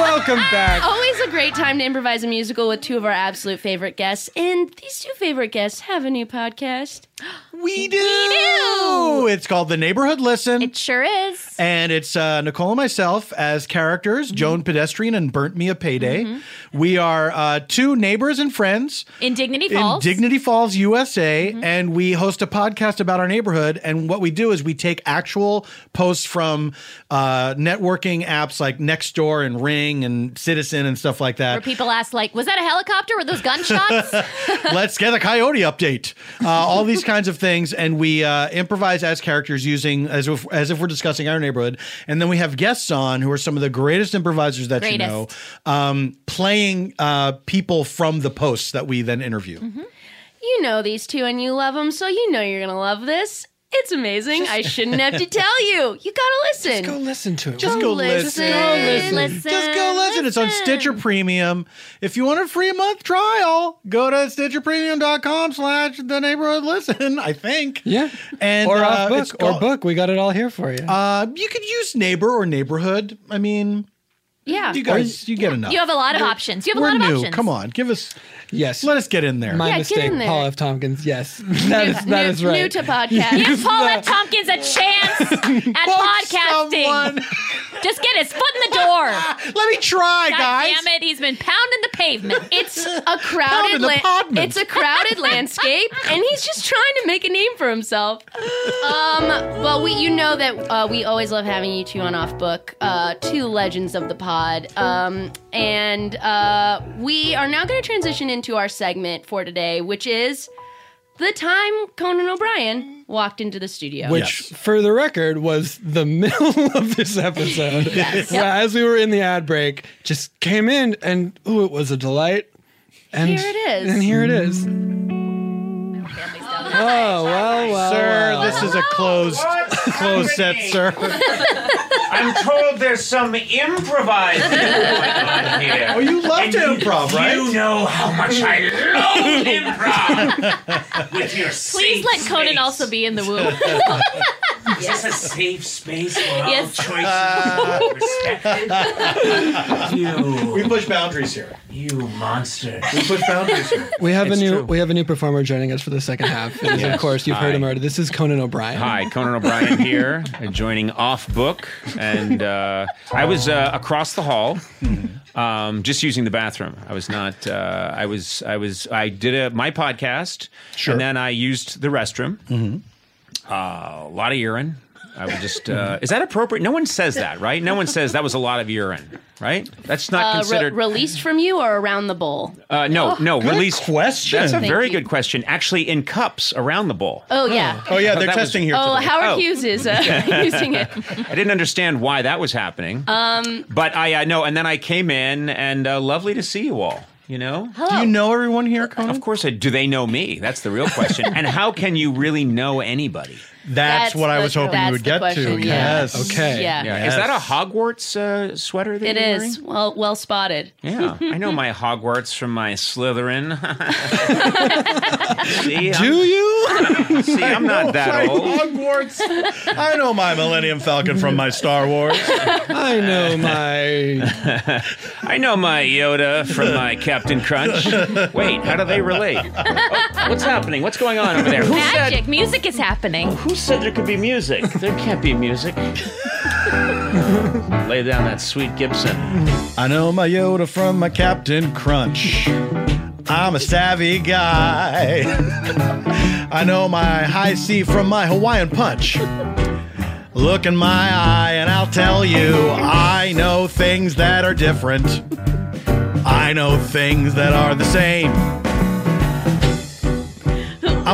Welcome back. Always a great time to improvise a musical with two of our absolute favorite guests. And these two favorite guests have a new podcast. We do. we do. It's called The Neighborhood Listen. It sure is. And it's uh, Nicole and myself as characters, Mm-hmm. Joan Pedestrian and Burnt Me a Payday. We are uh, two neighbors and friends In Dignity Falls. in Dignity Falls, USA, Mm-hmm. and we host a podcast about our neighborhood. And what we do is we take actual posts from uh, networking apps like Nextdoor and Ring and Citizen and stuff like that, where people ask, like, was that a helicopter? Were those gunshots? Let's get a coyote update. Uh, all these kinds of things, and we uh, improvise as characters using as if as if we're discussing our neighborhood, and then we have guests on who are some of the greatest improvisers that you know, um, playing uh, people from the posts that we then interview. You know these two and you love them, so you know you're to love this. It's amazing. I shouldn't have to tell you. You gotta listen. Just go listen to it. Just go listen. listen. Just go listen. It's on Stitcher Premium. If you want a free month trial, go to stitcherpremium.com slash the neighborhood listen, I think. Yeah. And or uh, book or called- book. We got it all here for you. Uh, you could use neighbor or neighborhood. I mean, yeah. you guys, you get enough. You have a lot of We're- options. You have a lot of new. options. Come on, give us. Yes. Let us get in there. My Yeah, get mistake, in there. Paul F. Tompkins. Yes, that is that new, is right. New to podcast. Give Paul F. Tompkins a chance at podcasting. someone. Just get his foot in the door. Let me try, God guys. damn it, he's been pounding the pavement. It's a Pounding crowded the la- podman. It's a crowded landscape, and he's just trying to make a name for himself. Um, well, we you know that uh, we always love having you two on Off Book, uh, two legends of the pod. Um, and uh, we are now going to transition into our segment for today, which is the time Conan O'Brien walked into the studio. Which, for the record, was the middle of this episode. Yes. Where As we were in the ad break, just came in and ooh, it was a delight. And Here it is. And here it is. Oh well, well, sir, well. this is a closed closed set, sir. I'm told there's some improvising going on here. Oh, you love And to you- improv, right? You know how much I love improv. With your Please let Conan space. also be in the womb. Is this a safe space where Yes. all choices are respected? you, We push boundaries here. you monster. We push boundaries here. We have It's a new true. we have a new performer joining us for the second half. It is, Yes. Of course, you've heard Hi. him already. This is Conan O'Brien. Hi, Conan O'Brien here, uh, joining Off Book, and uh, I was uh, across the hall, um, just using the bathroom. I was not. Uh, I was. I was. I did a my podcast, Sure. and then I used the restroom. Uh, a lot of urine. I would just. Uh, is that appropriate? No one says that, right? No one says that was a lot of urine, right? That's not Uh, re- considered. released from you or around the bowl? uh, no, no. Good Release question. That's a Thank very you. good question. Actually, in cups around the bowl. Oh yeah. Oh yeah, they're That was- testing here. Oh, today. Howard Oh. Hughes is uh, using it. I didn't understand why that was happening. Um, But I, I know, and then I came in, and uh, lovely to see you all. You know, Do you know everyone here, Conan? of course I do. They know me. That's the real question. and how can you really know anybody? That's, That's what I was hoping that's you would get question, to. yeah. Yes. Okay. Yeah. Yeah, is that a Hogwarts uh, sweater? That It you're is well well spotted. Yeah, I know my Hogwarts from my Slytherin. see, I'm, Do you? see, I'm not that old. Hogwarts. I know my Millennium Falcon from my Star Wars. I know my. I know my Yoda from my Captain Crunch. Wait, how do they relate? Oh, what's happening? What's going on over there? Who said Magic, music is happening. Who said there could be music? There can't be music. Lay down that sweet Gibson. I know my Yoda from my Captain Crunch. I'm a savvy guy. I know my high C from my Hawaiian Punch. Look in my eye and I'll tell you, I know things that are different. I know things that are the same.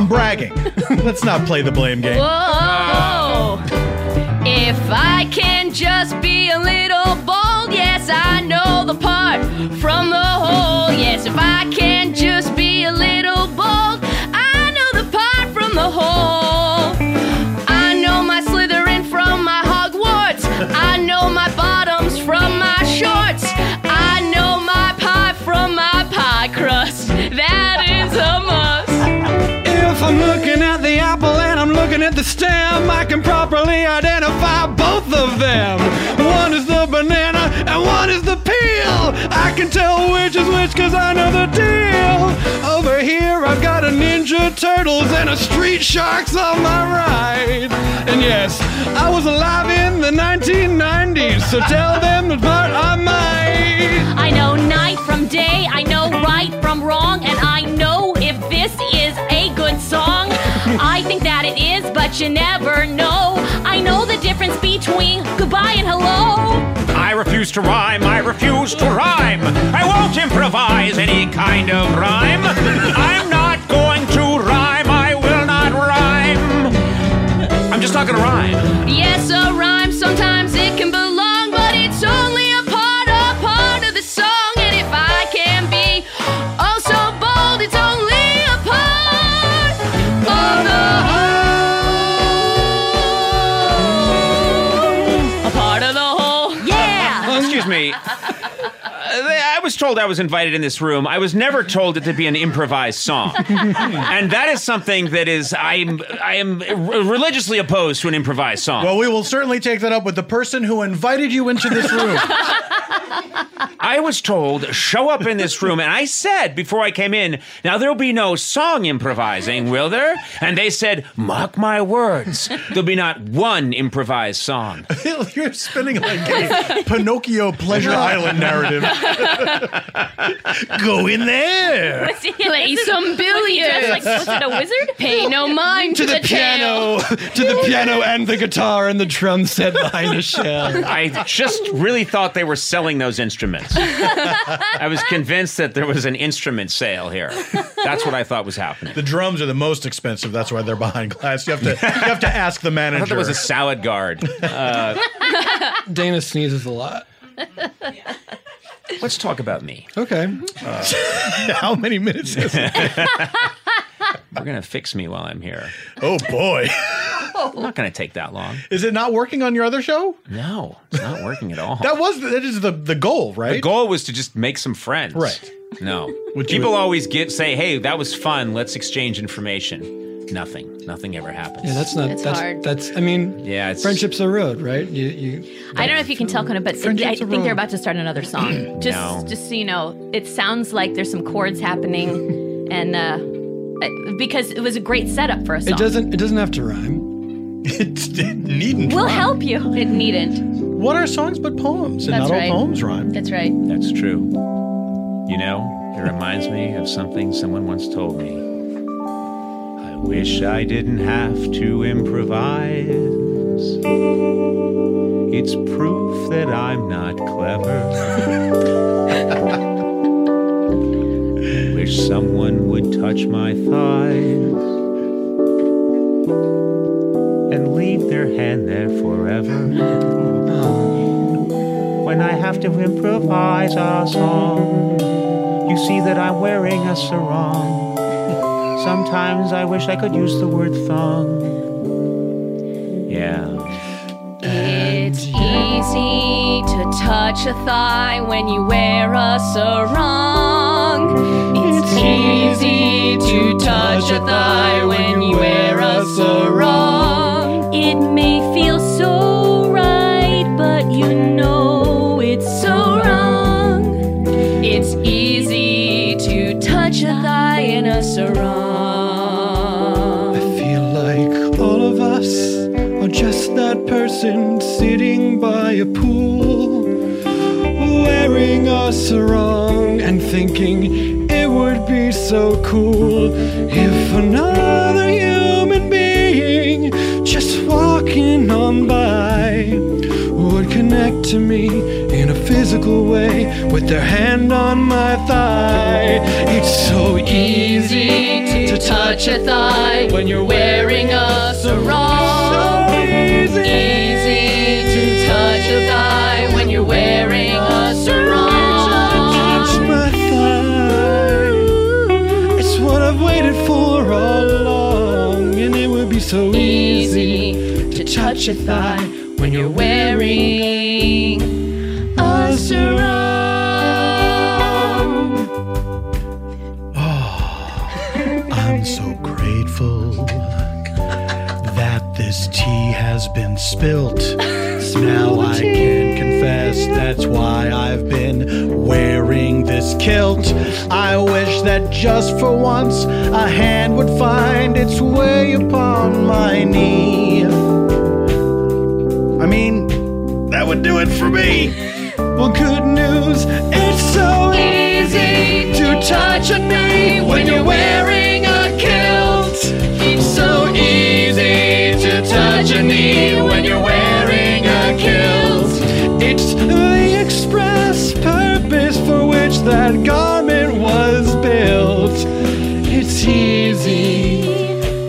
I'm bragging. Let's not play the blame game. Whoa! If I can just be a little bold, yes, I know the part from the whole. Yes, if I can just be the stem, I can properly identify both of them. One is the banana and one is the peel. I can tell which is which because I know the deal. Over here, I've got a Ninja Turtles and a Street Sharks on my right. And yes, I was alive in the 1990s, so tell them the part I might. I know night from day, I know right from wrong, and I know if this is a good song. I think that is, but you never know. I know the difference between goodbye and hello. I refuse to rhyme, I refuse to rhyme. I won't improvise any kind of rhyme. I'm not going to rhyme, I will not rhyme. I'm just not gonna rhyme. Yes, a rhyme told I was invited in this room. I was never told it to be an improvised song, and that is something that is I am I am religiously opposed to an improvised song. Well, we will certainly take that up with the person who invited you into this room. I was told show up in this room, and I said before I came in, now there'll be no song improvising, will there? And they said, mark my words, there'll be not one improvised song. You're spinning like a Pinocchio Pleasure Island narrative. Go in there. Was he- Play was it- some was he dressed billiards. Like, was it a wizard? Pay no mind to the, piano, to the piano and the guitar and the drum set behind a shell. I just really thought they were selling those instruments. I was convinced that there was an instrument sale here. That's what I thought was happening. The drums are the most expensive. That's why they're behind glass. You have to you have to ask the I manager. thought there was a salad guard. Uh, Dana sneezes a lot. Let's talk about me. Okay. Uh, How many minutes is it? We're gonna fix me while I'm here. Oh boy. I'm not gonna take that long. Is it not working on your other show? No, it's not working at all. That was that is the the goal, right? The goal was to just make some friends. Right. No. Would you- People always get say, "Hey, that was fun. Let's exchange information." Nothing. Nothing ever happens. Yeah, that's not. It's that's hard. that's. I mean, Yeah, it's friendship's a road, right? You you. I don't know if you can tell, Conan, but I Friendship's a think they're about to start another song. Just, No. just so you know, it sounds like there's some chords happening, and uh, uh, because it was a great setup for a song. It doesn't. It doesn't have to rhyme. it, it needn't. We'll rhyme. help you. It needn't. What are songs but poems? And That's not right. all poems rhyme. That's right. That's true. You know, it reminds me of something someone once told me. Wish I didn't have to improvise. It's proof that I'm not clever. wish someone would touch my thighs and leave their hand there forever. When I have to improvise a song, you see that I'm wearing a sarong. Sometimes I wish I could use the word thong. Yeah. It's easy to touch a thigh when you wear a sarong. It's easy to touch a thigh when you wear a sarong. It may feel so right, but you know it's so person sitting by a pool, wearing a sarong and thinking it would be so cool if another human being just walking on by would connect to me in a physical way with their hand on my thigh. It's so easy to touch a thigh when you're wearing a sarong. So easy to touch a thigh when you're wearing a sarong. Oh, I'm so grateful that this tea has been spilt. Now I can confess that's why been kilt. I wish that just for once a hand would find its way upon my knee. I mean, that would do it for me. Well, good news, it's so easy to touch a knee when you're wearing that garment was built. It's easy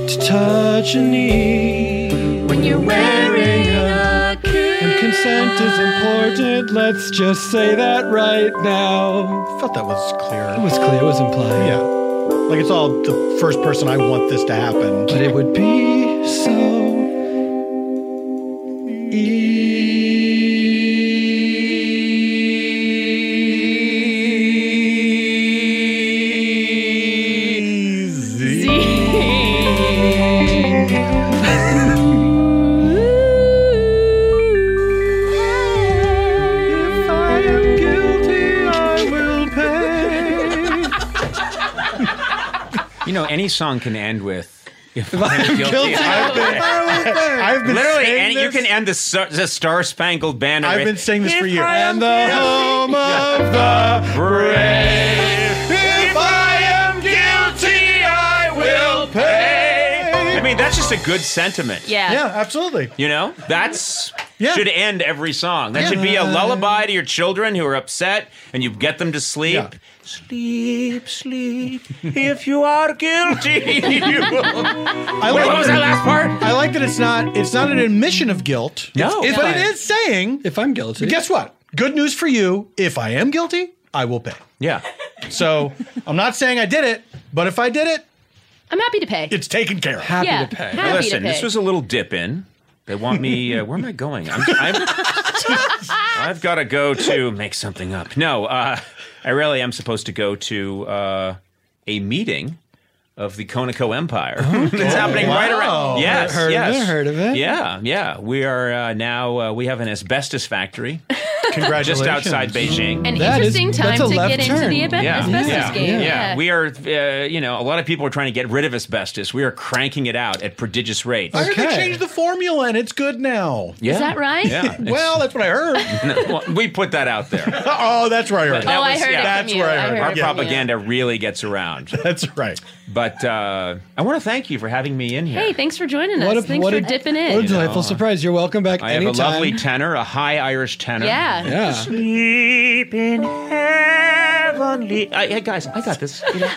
to touch a knee when you're wearing a kilt. And consent is important. Let's just say that right now. I felt that was clear. It was clear. It was implied. Yeah. Like it's all the first person I want this to happen. But it would be song can end with. If I'm I'm guilty, guilty, I've been- I've been literally, saying any, you this- can end the, Star- the Star Spangled Banner. I've been saying this for "If years. I am And the home of the brave. If I am guilty, I will pay. I mean, that's just a good sentiment. Yeah. Yeah, absolutely. You know, that's Yeah. should end every song. That should be a lullaby to your children who are upset, and you get them to sleep. Yeah. Sleep, sleep. if you are guilty, you will. I Wait, what was that that- last part? I like that it's not it's not an admission of guilt. No. It's- but it is saying If I'm guilty. guess what? Good news for you. If I am guilty, I will pay. Yeah. So I'm not saying I did it, but if I did it, I'm happy to pay. it's taken care of. Happy yeah, to pay. happy Listen, to pay. this was a little dip in. They want me. Uh, where am I going? I'm, I'm, I've got to go to make something up. No, uh, I really am supposed to go to uh, a meeting of the Conaco Empire. it's happening right wow. around. Yes, Heard yes. it, heard of it. Yeah, yeah. We are uh, now. Uh, we have an asbestos factory Congratulations. just outside Beijing. An That is- interesting time to left get into the abe- yeah, asbestos yeah, game. yeah. We are, uh, you know, a lot of people are trying to get rid of asbestos. We are cranking it out at prodigious rates. I heard they changed the formula and it's good now. Yeah. Is that right? Yeah. Well, that's what I heard. No, well, we put that out there. oh, that's where I heard. it. That Oh, I heard yeah. it That's from you. where I heard Our it propaganda really gets around. That's right. But uh, I want to thank you for having me in here. Hey, thanks for joining us. What a, thanks what for a, dipping in. What a in. delightful surprise. You're welcome back I have anytime. a lovely tenor, a high Irish tenor. Yeah. Yeah. Sleep in heavenly. I, hey guys, I got this. You know?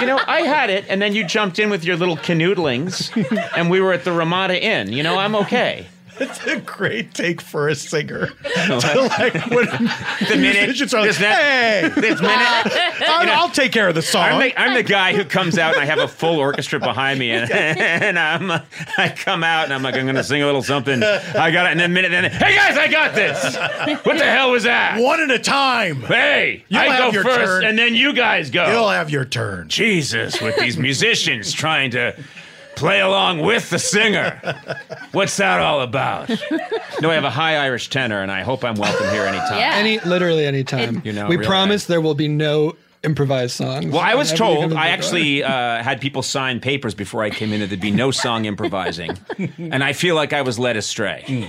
you know, I had it, and then you jumped in with your little canoodlings, and we were at the Ramada Inn. You know, I'm okay. It's a great take for a singer. to like when The minute, musicians are like, minute- hey, this minute, I'll, I'll take care of the song. I'm the, I'm the guy who comes out and I have a full orchestra behind me, and, and I'm I come out and I'm like I'm gonna sing a little something. I got it, and then minute, then hey guys, I got this. What the hell was that? One at a time. Hey, You'll I have go your first, turn. and then you guys go. You'll have your turn. Jesus, with these musicians trying to play along with the singer. What's that all about? No, I have a high Irish tenor, and I hope I'm welcome here anytime. Yeah. Any, literally anytime. You know, we really. promise there will be no improvised songs. Well, I was Whenever you come told, I actually uh, had people sign papers before I came in that there'd be no song improvising. and I feel like I was led astray.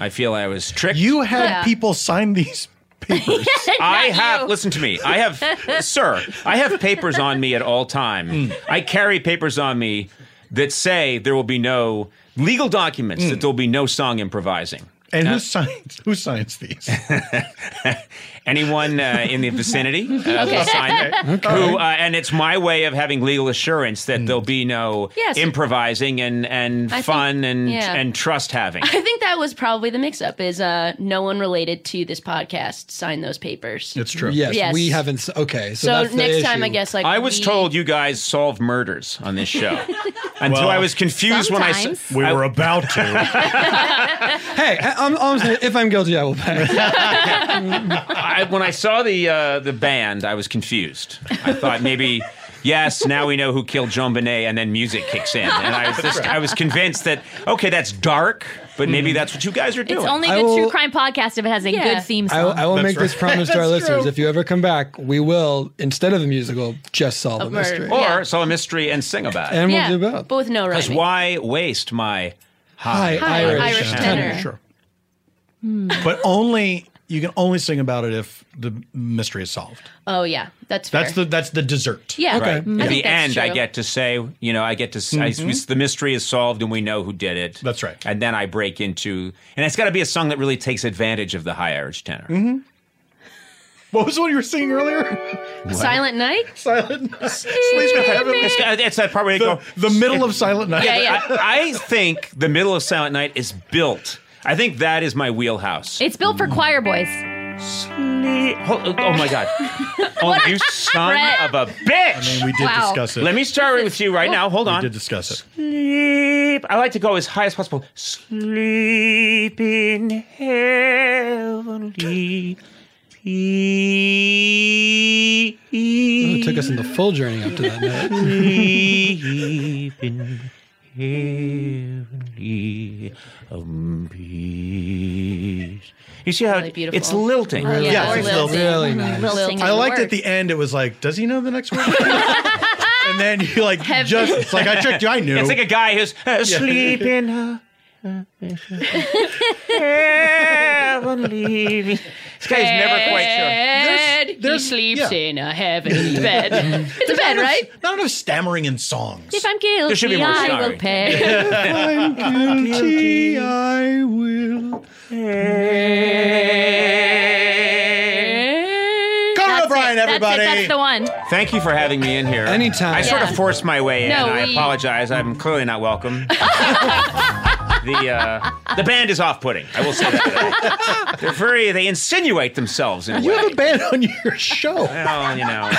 I feel I was tricked. You had Yeah. people sign these papers. I have, you. listen to me. I have, sir, I have papers on me at all time. I carry papers on me that say there will be no legal documents that there will be no song improvising. And Uh, who signs who signs these? Anyone uh, in the vicinity uh, will Okay. sign it. Who, uh, and it's my way of having legal assurance Hmm. that there'll be no Yes. improvising and, and I think- fun and yeah. and trust having. I think that was probably the mix-up. Is uh, no one related to this podcast signed those papers. It's true. Yes, Yes. we haven't. Okay, so, So that's the next time, I guess like I was we- told you guys solve murders on this show. Until Well, I was confused when I. s- sometimes. We I- were about to. Hey, I'm, I'm saying, if I'm guilty, I will pay. I, when I saw the uh, the band, I was confused. I thought maybe. Yes, now we know who killed JonBenét, and then music kicks in, and I was just, I was convinced that okay, that's dark, but maybe mm-hmm. that's what you guys are doing. It's only a good will- true crime podcast if it has a Yeah. good theme I, song. will- I will That's make this right. promise to our That's listeners. true. If you ever come back, we will, instead of a musical, just solve a murder. mystery. or Yeah. solve a mystery and sing about it. And yeah, we'll do both. but with no Because rhyming. why waste my high, Hi, Irish, Irish tenor. tenor. Sure. Hmm. But only you can only sing about it if the mystery is solved. Oh yeah, that's fair. That's the that's the dessert. yeah. Right. I At the that's end, I get to say, you know, I get to say mm-hmm. the mystery is solved and we know who did it. That's right. And then I break into, and it's got to be a song that really takes advantage of the high Irish tenor. Mm-hmm. What was the one you were singing earlier? Silent Night. Silent. It's, it's that part where you The, go. the middle of Silent Night. Yeah, yeah. I, I think the middle of Silent Night is built. I think that is my wheelhouse. it's built for choir boys. Sleep. Oh, oh my God. Oh, you son Brett. of a bitch. I mean, we did Wow. discuss it. Let me start with you right now. Hold on. we did discuss it. Sleep. I like to go as high as possible. Sleep in heavenly peace. Oh, it took us in the full journey up to that note. Sleep in heavenly peace. You see how Really beautiful. it's lilting. Oh, Yeah, it's lilting. really nice. Lilting I liked at the end. It was like, does he know the next word? and then you like just it's like I tricked you. I knew. It's like a guy who's uh, asleep in a heavenly. This guy's never quite sure. Bed. there's- he sleeps yeah. in a heavenly bed. it's a bed, right? Not enough stammering in songs. If I'm guilty, There should be more I will sorry. pay. I'm guilty, I will. Conan That's O'Brien, it. everybody. That's, it. That's the one. Thank you for having me in here. Anytime. I sort Yeah. of forced my way in. No, I we- apologize. I'm clearly not welcome. the uh, the band is off-putting. I will say that. They're very. They insinuate themselves in a you way. have a band on your show. Well, you know.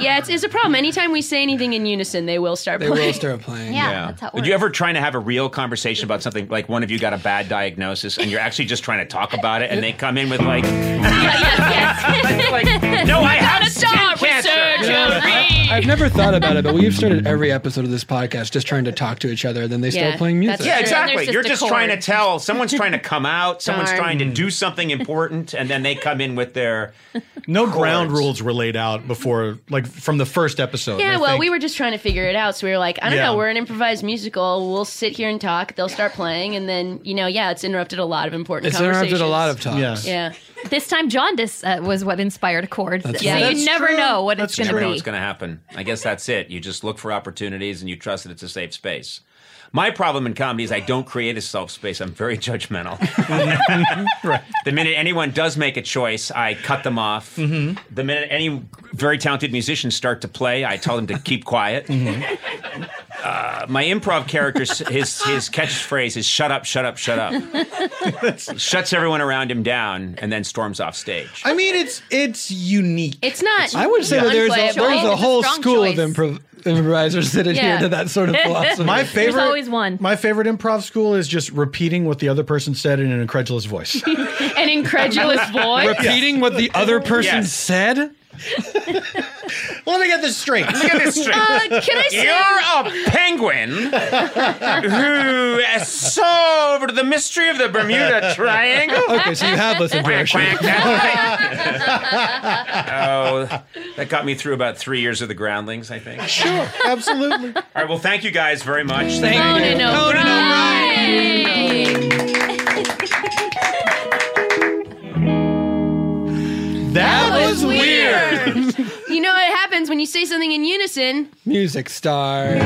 Yeah, it's, it's a problem. Anytime we say anything in unison, they will start They playing. will start playing. Yeah, that's how it Would works. you ever trying to have a real conversation about something like one of you got a bad diagnosis and you're actually just trying to talk about it and they come in with like, like no, I have skin start with I've never thought about it, but we've started every episode of this podcast just trying to talk to each other. Then they start playing music. Yeah, exactly. There's You're just just trying to tell someone's trying to come out, someone's Darn. trying to do something important, and then they come in with their No ground rules were laid out before, like from the first episode. Yeah, I well, think. we were just trying to figure it out. So we were like, I don't Yeah. know, we're an improvised musical. We'll sit here and talk. They'll start playing, and then you know, yeah, it's interrupted a lot of important. It's conversations. interrupted a lot of talks. Yeah. Yeah, This time, jaundice uh, was what inspired chords. That's so right. you That's never true. know what That's it's going never to know what's going to happen. I guess that's it. You just look for opportunities and you trust that it's a safe space. My problem in comedy is I don't create a self space. I'm very judgmental. right. The minute anyone does make a choice, I cut them off. Mm-hmm. The minute any very talented musicians start to play, I tell them to keep quiet. Mm-hmm. Uh, my improv character, his his catchphrase is "Shut up, shut up, shut up." Shuts everyone around him down and then storms off stage. I mean, it's it's unique. it's not. I would say that there's a, there's a It's a whole school choice. of improv- improvisers that adhere Yeah. to that sort of philosophy. My favorite, always one. My favorite improv school is just repeating what the other person said in an incredulous voice. an incredulous voice. Repeating what the other person Yes. said. Let me get this straight. Look at this straight. Uh, can I say? You're a penguin who has solved the mystery of the Bermuda Triangle. Okay, so you have listened to our show. Quack, oh, that got me through about three years of the Groundlings, I think. Sure, absolutely. All right, well, thank you guys very much. Thank Conan you. O'Brien. You say something in unison? Music stars.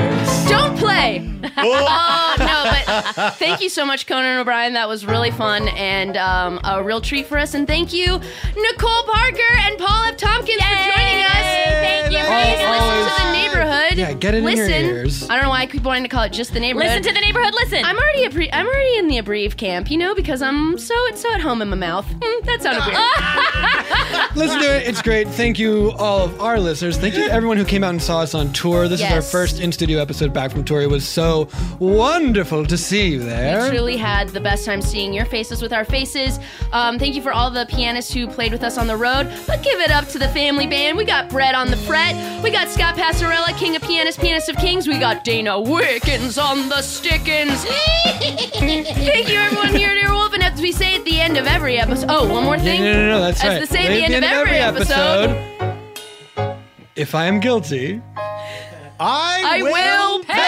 Don't play. Oh no, but thank you so much, Conan O'Brien. That was really fun and um, a real treat for us. And thank you, Nicole Parker and Paul F. Tompkins, for joining us. Thank you. Please listen to the neighborhood. Yeah, get it in your ears. I don't know why I keep wanting to call it just the neighborhood. Listen to the neighborhood. Listen. I'm already a pre- I'm already in the abbrev camp, you know, because I'm so so at home in my mouth. Mm, that sounded weird. Let's do it. It's great. Thank you, all of our listeners. Thank you to everyone who came out and saw us on tour. This is our first in studio episode back from tour. It was so wonderful to see you there. We truly had the best time seeing your faces with our faces. Um, thank you for all the pianists who played with us on the road. But give it up to the family band. We got Brett on the fret. We got Scott Passarella, King of Pianists, Pianist of Kings. We got Dana Wickens on the stickins. thank you, everyone here at Earwolf. And as we say at the end of every episode, oh, one more thing. no, no, no, that's as right. they say at the end, of every, episode, if I am guilty, I, I will pay.